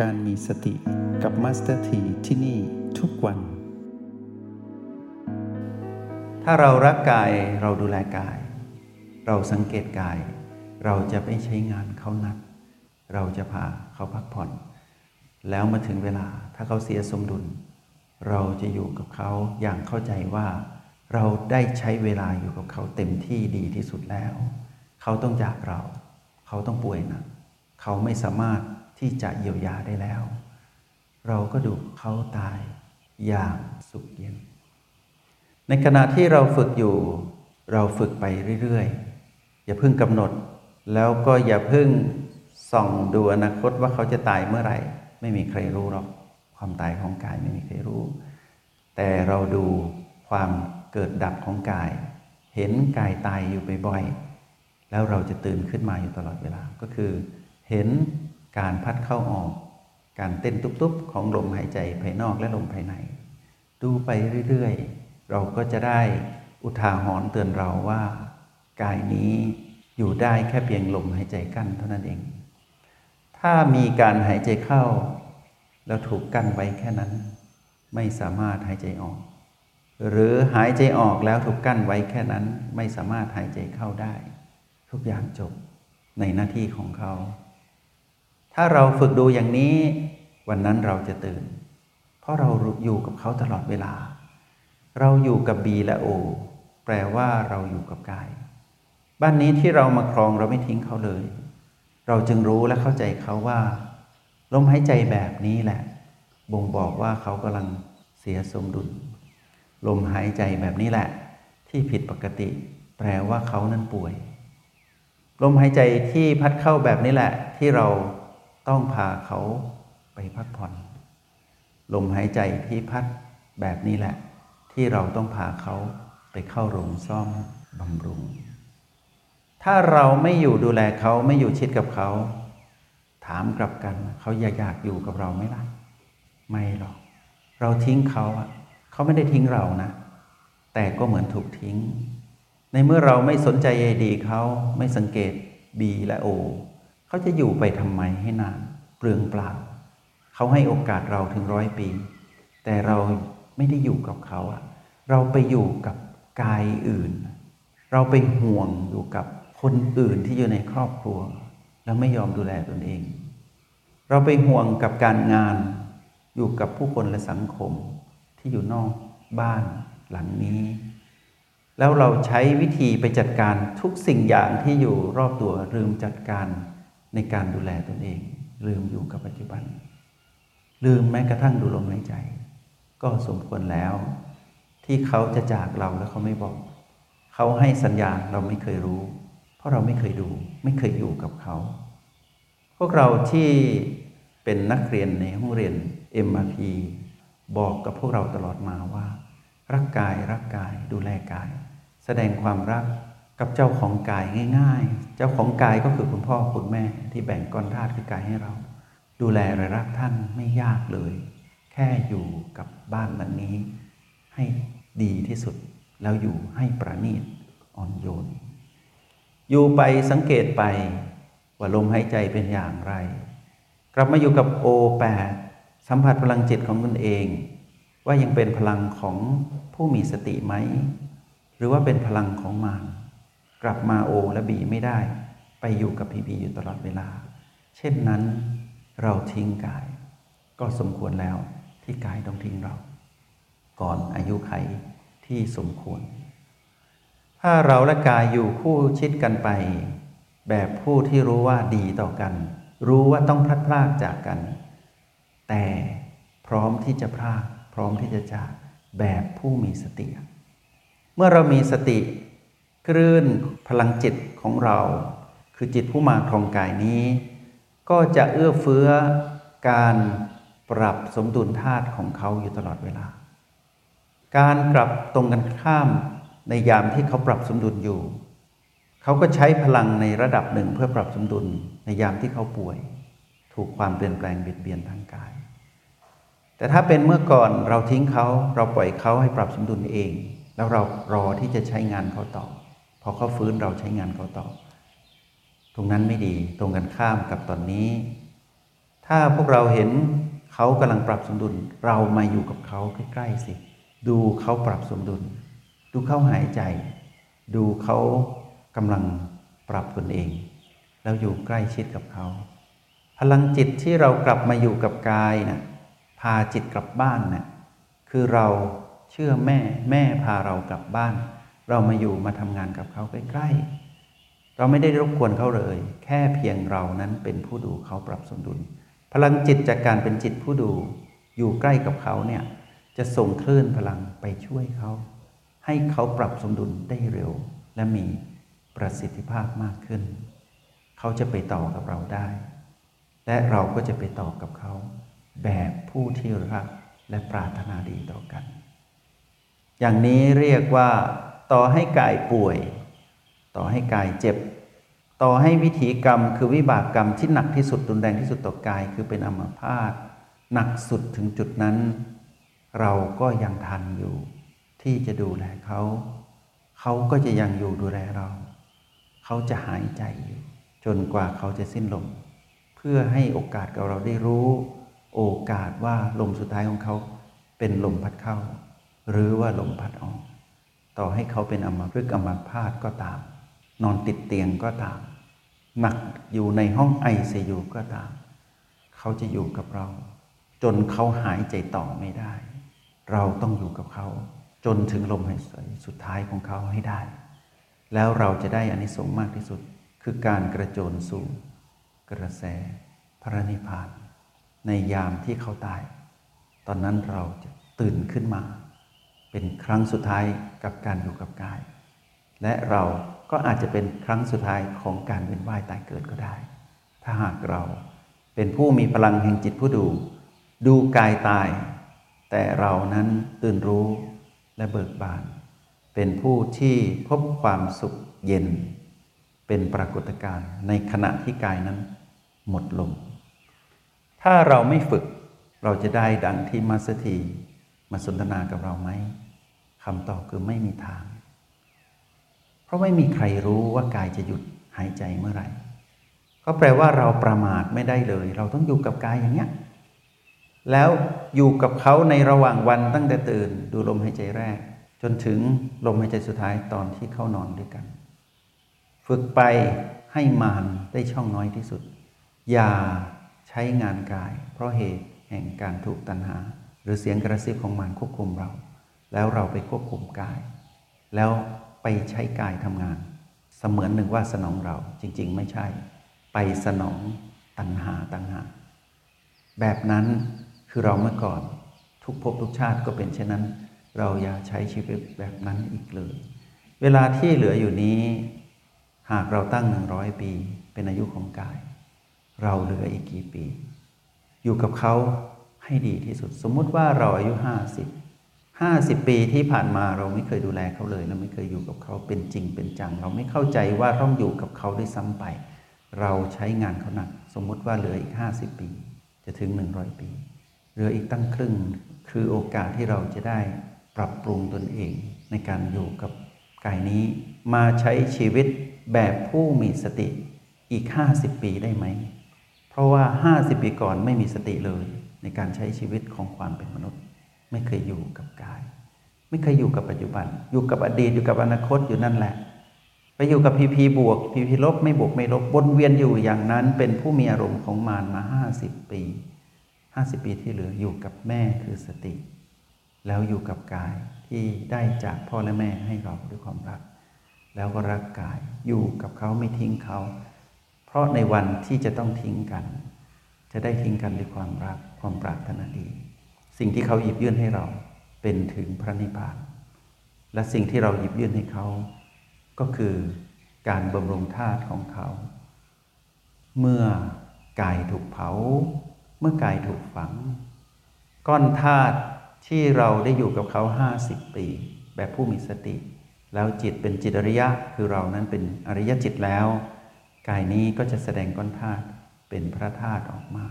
การมีสติกับมาสเตอร์ทีที่นี่ทุกวัน ถ้าเรารักกายเราดูแลกาย เราสังเกตกาย เราจะไม่ใช้งานเขานัก เราจะพาเขาพักผ่อน แล้วมาถึงเวลาถ้าเขาเสียสมดุล เราจะอยู่กับเขาอย่างเข้าใจว่า เราได้ใช้เวลาอยู่กับเขาเต็มที่ดีที่สุดแล้ว เขาต้องจากเรา เขาต้องป่วยหนะเขาไม่สามารถ ที่จะเยียวยาได้แล้ว เราก็ดูเขาตายอย่างสุขเย็น ในขณะที่เราฝึกอยู่ เราฝึกไปเรื่อยๆ อย่าเพิ่งกำหนด แล้วก็อย่าเพิ่งส่องดูอนาคตว่าเขาจะตายเมื่อไหร่ ไม่มีใครรู้หรอก ความตายของกายไม่มีใครรู้ แต่เราดูความเกิดดับของกาย เห็นกายตายอยู่บ่อยๆ แล้วเราจะตื่นขึ้นมาอยู่ตลอดเวลา ก็คือ เห็น การพัดเข้าออก การเต้นตุบๆ ของลมหายใจภายนอกและลมภายใน ดูไปเรื่อยๆ เราก็จะได้อุทาหรณ์เตือนเราว่า กายนี้อยู่ได้แค่เพียงลมหายใจกั้นเท่านั้นเอง ถ้ามีการหายใจเข้า แล้วถูกกั้นไว้แค่นั้น ไม่สามารถหายใจออก หรือหายใจออกแล้วถูกกั้นไว้แค่นั้น ไม่สามารถหายใจเข้าได้ ทุกอย่างจบในหน้าที่ของเขา ถ้าเราฝึกดูอย่างนี้ วันนั้นเราจะตื่น เพราะเราอยู่กับเขาตลอดเวลา เราอยู่กับ B และ O แปลว่าเราอยู่กับกาย บ้านนี้ที่เรามาครองเราไม่ทิ้งเขาเลย เราจึงรู้และเข้าใจเขาว่าลมหายใจแบบนี้แหละ บ่งบอกว่าเขากำลังเสียสมดุล ลมหายใจแบบนี้แหละ ที่ผิดปกติ แปลว่าเขานั้นป่วย ลมหายใจที่พัดเข้าแบบนี้แหละ ที่เรา ต้องพาเขาไปพักผ่อน ลมหายใจที่พัดแบบนี้แหละ ที่เราต้องพาเขาไปเข้าโรงซ่อมบำรุง ถ้าเราไม่อยู่ดูแลเขาไม่อยู่ชิดกับเขา ถามกลับกันเขาอยากอยากอยู่กับเราไหมล่ะ ไม่หรอก เราทิ้งเขาอะเขาไม่ได้ทิ้งเรานะ แต่ก็เหมือนถูกทิ้ง ในเมื่อเราไม่สนใจใยดีเขาไม่สังเกต B และ O เขาจะอยู่ไปทำไมให้นานเปลืองเปล่า เขาให้โอกาสเราถึงร้อยปี แต่เราไม่ได้อยู่กับเขาอะเราไปอยู่กับกายอื่น เราไปห่วงอยู่กับคนอื่นที่อยู่ในครอบครัว แล้วไม่ยอมดูแลตนเอง เราไปห่วงกับการงานอยู่กับผู้คนและสังคมที่อยู่นอกบ้านหลังนี้ แล้วเราใช้วิธีไปจัดการทุกสิ่งอย่างที่อยู่รอบตัวลืมจัดการ ในการดูแลตนเอง ลืมอยู่กับปัจจุบัน ลืมแม้กระทั่งดูลมหายใจ ก็สมควรแล้ว ที่เขาจะจากเราแล้วเขาไม่บอก เขาให้สัญญาเราไม่เคยรู้ เพราะเราไม่เคยดู ไม่เคยอยู่กับเขา พวกเราที่เป็นนักเรียนในห้องเรียน MRP บอกกับพวกเราตลอดมาว่า รักกายรักกายดูแลกาย แสดงความรัก กับเจ้าของกายง่าย ๆ เจ้าของกายก็คือคุณพ่อคุณแม่ที่แบ่งก้อนธาตุคือกายให้เรา ดูแลรักท่านไม่ยากเลย แค่อยู่กับบ้านหลังนี้ ให้ดีที่สุด แล้วอยู่ให้ประณีตอ่อนโยน อยู่ไปสังเกตไปว่าลมหายใจเป็นอย่างไร กลับมาอยู่กับโอแปดสัมผัสพลังจิตของตนเอง ว่ายังเป็นพลังของผู้มีสติไหม หรือว่าเป็นพลังของมาร กลับมาโอและบีไม่ได้ ไปอยู่กับพีบีอยู่ตลอดเวลา เช่นนั้นเราทิ้งกาย ก็สมควรแล้วที่กายต้องทิ้งเรา ก่อนอายุไขที่สมควร ถ้าเราและกายอยู่คู่ชิดกันไป แบบผู้ที่รู้ว่าดีต่อกัน รู้ว่าต้องพลัดพรากจากกัน แต่พร้อมที่จะพรากพร้อมที่จะจากแบบผู้มีสติ เมื่อเรามีสติ คลื่นพลังจิตของเรา คือจิตผู้มาครองกายนี้ ก็จะเอื้อเฟื้อการปรับสมดุลธาตุของเขาอยู่ตลอดเวลา การกลับตรงกันข้ามในยามที่เขาปรับสมดุลอยู่ เขาก็ใช้พลังในระดับหนึ่งเพื่อปรับสมดุลในยามที่เขาป่วย ถูกความเปลี่ยนแปลงเบียดเบียนทางกาย แต่ถ้าเป็นเมื่อก่อนเราทิ้งเขาเราปล่อยเขาให้ปรับสมดุลเอง แล้วเรารอที่จะใช้งานเขาต่อ พอเขาฟื้นเราใช้งานเขาต่อ ตรงนั้นไม่ดีตรงกันข้ามกับตอนนี้ ถ้าพวกเราเห็นเขากำลังปรับสมดุล เรามาอยู่กับเขาใกล้ๆสิ ดูเขาปรับสมดุล ดูเขาหายใจ ดูเขากำลังปรับตนเอง แล้วอยู่ใกล้ชิดกับเขา พลังจิตที่เรากลับมาอยู่กับกายนะ่ะพาจิตกลับบ้านนะ่ะคือเราเชื่อแม่แม่พาเรากลับบ้าน เรามาอยู่มาทำงานกับเขาใกล้ๆ เราไม่ได้รบกวนเขาเลย แค่เพียงเรานั้นเป็นผู้ดูเขาปรับสมดุล พลังจิตจากการเป็นจิตผู้ดูอยู่ใกล้กับเขาเนี่ยจะส่งคลื่นพลังไปช่วยเขา ให้เขาปรับสมดุลได้เร็ว และมีประสิทธิภาพมากขึ้น เขาจะไปต่อกับเราได้ และเราก็จะไปต่อกับเขา แบบผู้ที่รักและปรารถนาดีต่อกัน อย่างนี้เรียกว่า ต่อให้กายป่วย ต่อให้กายเจ็บ ต่อให้วิถีกรรมคือวิบากกรรมที่หนักที่สุดรุนแรงที่สุดต่อกายคือเป็นอัมพาตหนักสุดถึงจุดนั้น เราก็ยังทันอยู่ ที่จะดูแลเขาเขาก็จะยังอยู่ดูแลเรา เขาจะหายใจอยู่ จนกว่าเขาจะสิ้นลม เพื่อให้โอกาสกับเราได้รู้ โอกาสว่าลมสุดท้ายของเขาเป็นลมพัดเข้า หรือว่าลมพัดออก ต่อให้เขาเป็นอมพฤกษ์อมพาตก็ตาม นอนติดเตียงก็ตามหนักอยู่ในห้องไอซียูก็ตาม เขาจะอยู่กับเรา จนเขาหายใจต่อไม่ได้ เราต้องอยู่กับเขา จนถึงลมหายใจสุดท้ายของเขาให้ได้ แล้วเราจะได้อานิสงส์มากที่สุด คือการกระโจนสู่ กระแสพระนิพพาน ในยามที่เขาตาย ตอนนั้นเราจะตื่นขึ้นมา เป็นครั้งสุดท้ายกับการอยู่กับกาย และเราก็อาจจะเป็นครั้งสุดท้ายของการเวียนว่ายตายเกิดก็ได้ ถ้าหากเราเป็นผู้มีพลังแห่งจิตผู้ดู ดูกายตาย แต่เรานั้นตื่นรู้และเบิกบาน เป็นผู้ที่พบความสุขเย็น เป็นปรากฏการณ์ในขณะที่กายนั้นหมดลงถ้าเราไม่ฝึกเราจะได้ดังที่มัสถี มาสนทนากับเราไหมคำตอบคือไม่มีทาง เพราะไม่มีใครรู้ว่ากายจะหยุดหายใจเมื่อไหร่ ก็แปลว่าเราประมาทไม่ได้เลย เราต้องอยู่กับกายอย่างเนี้ยแล้วอยู่กับเขาในระหว่างวันตั้งแต่ตื่น ดูลมหายใจแรก จนถึงลมหายใจสุดท้ายตอนที่เข้านอนด้วยกัน ฝึกไปให้มานได้ช่องน้อยที่สุด อย่าใช้งานกาย เพราะเหตุแห่งการถูกตัณหา หรือเสียงกระซิบของมารควบคุมเรา แล้วเราไปควบคุมกาย แล้วไปใช้กายทำงาน เสมือนหนึ่งว่าสนองเราจริง ๆ ไม่ใช่ ไปสนองตัณหาตัณหา แบบนั้นคือเราเมื่อก่อนทุกภพทุกชาติก็เป็นเช่นนั้น เราอย่าใช้ชีวิตแบบนั้นอีกเลย เวลาที่เหลืออยู่นี้ หากเราตั้งหนึ่งร้อยปี เป็นอายุของกาย เราเหลืออีกกี่ปี อยู่กับเขา ให้ดีที่สุด สมมุติว่าเราอายุห้าสิบห้าสิบปีที่ผ่านมาเราไม่เคยดูแลเขาเลย เราไม่เคยอยู่กับเขาเป็นจริงเป็นจัง เราไม่เข้าใจว่าต้องอยู่กับเขาด้วยซ้ำไป เราใช้งานเขาหนัก สมมุติว่าเหลืออีกห้าสิบปี จะถึงหนึ่งร้อยปี เหลืออีกตั้งครึ่งคือโอกาสที่เราจะได้ปรับปรุงตนเองในการอยู่กับกายนี้ มาใช้ชีวิตแบบผู้มีสติอีก 50 ปีได้ไหม เพราะว่า 50 ปีก่อนไม่มีสติเลย ในการใช้ชีวิตของความเป็นมนุษย์ ไม่เคยอยู่กับกาย ไม่เคยอยู่กับปัจจุบัน อยู่กับอดีตอยู่กับอนาคตอยู่นั่นแหละ ไปอยู่กับพีพีบวกพีพีลบไม่บวกไม่ลบวนเวียนอยู่อย่างนั้น เป็นผู้มีอารมณ์ของมารมา50ปีห้าสิบปีที่เหลืออยู่กับแม่คือสติ แล้วอยู่กับกายที่ได้จากพ่อและแม่ให้เราด้วยความรัก แล้วก็รักกายอยู่กับเขาไม่ทิ้งเขา เพราะในวันที่จะต้องทิ้งกัน จะได้ทิ้งกันด้วยความรักความปรารถนาดี สิ่งที่เขาหยิบยื่นให้เราเป็นถึงพระนิพพาน และสิ่งที่เราหยิบยื่นให้เขา ก็คือการบำรุงธาตุของเขา เมื่อกายถูกเผา เมื่อกายถูกฝัง ก้อนธาตุที่เราได้อยู่กับเขาห้าสิบปี แบบผู้มีสติ แล้วจิตเป็นจิตอริยะ คือเรานั้นเป็นอริยจิตแล้ว กายนี้ก็จะแสดงก้อนธาตุ เป็นพระธาตุออกมา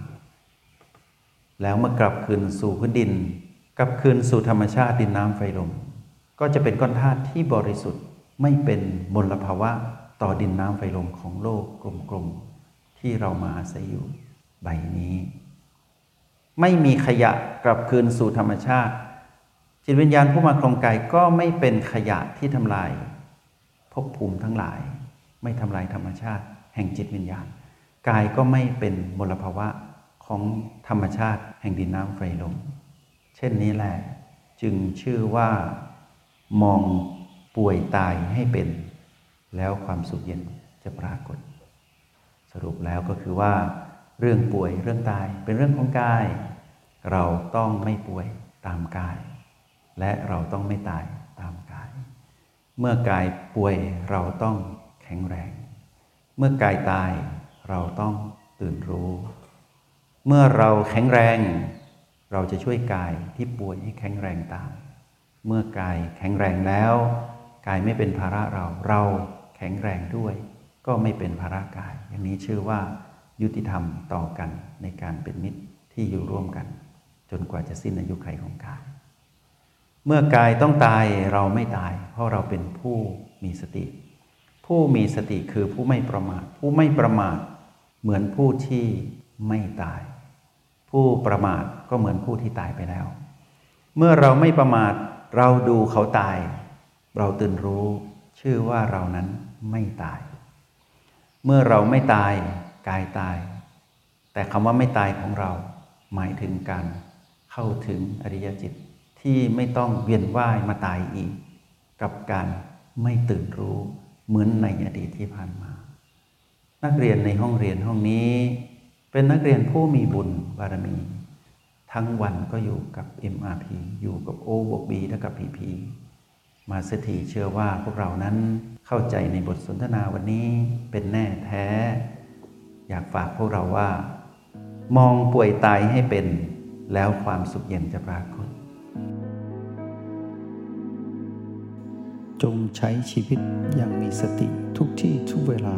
แล้วเมื่อกลับคืนสู่พื้นดิน กลับคืนสู่ธรรมชาติดินน้ำไฟลม ก็จะเป็นก้อนธาตุที่บริสุทธิ์ไม่เป็นมลภาวะต่อดินน้ำไฟลมของโลกกลมๆที่เรามาอาศัยอยู่ใบนี้ ไม่มีขยะกลับคืนสู่ธรรมชาติ จิตวิญญาณผู้มาครองกายก็ไม่เป็นขยะที่ทำลายภพภูมิทั้งหลาย ไม่ทำลายธรรมชาติ แห่งจิตวิญญาณ กายก็ไม่เป็นมลภาวะของธรรมชาติแห่งดินน้ำไฟลม เช่นนี้แหละจึงชื่อว่ามองป่วยตายให้เป็น แล้วความสุขเย็นจะปรากฏ สรุปแล้วก็คือว่า เรื่องป่วยเรื่องตายเป็นเรื่องของกาย เราต้องไม่ป่วยตามกาย และเราต้องไม่ตายตามกาย เมื่อกายป่วยเราต้องแข็งแรง เมื่อกายตาย เราต้องตื่นรู้ เมื่อเราแข็งแรง เราจะช่วยกายที่ป่วยให้แข็งแรงตาม เมื่อกายแข็งแรงแล้ว กายไม่เป็นภาระเรา เราแข็งแรงด้วย ก็ไม่เป็นภาระกาย อย่างนี้ชื่อว่า ยุติธรรมต่อกันในการเป็นมิตรที่อยู่ร่วมกัน จนกว่าจะสิ้นอายุไขของกาย เมื่อกายต้องตายเราไม่ตาย เพราะเราเป็นผู้มีสติ ผู้มีสติคือผู้ไม่ประมาท ผู้ไม่ประมาท เหมือนผู้ที่ไม่ตาย ผู้ประมาทก็เหมือนผู้ที่ตายไปแล้ว เมื่อเราไม่ประมาทเราดูเขาตาย เราตื่นรู้ชื่อว่าเรานั้นไม่ตาย เมื่อเราไม่ตายกายตาย แต่คำว่าไม่ตายของเรา หมายถึงการเข้าถึงอริยจิตที่ไม่ต้องเวียนว่ายมาตายอีก กับการไม่ตื่นรู้เหมือนในอดีตที่ผ่านมา นักเรียนในห้องเรียนห้องนี้ เป็นนักเรียนผู้มีบุญบารมี ทั้งวันก็อยู่กับ MRP อยู่กับ O บวก B และกับ PP มาสถีเชื่อว่าพวกเรานั้นเข้าใจในบทสนทนาวันนี้เป็นแน่แท้ อยากฝากพวกเราว่า มองป่วยตายให้เป็น แล้วความสุขเย็นจะปรากฏ จงใช้ชีวิตอย่างมีสติทุกที่ทุกเวลา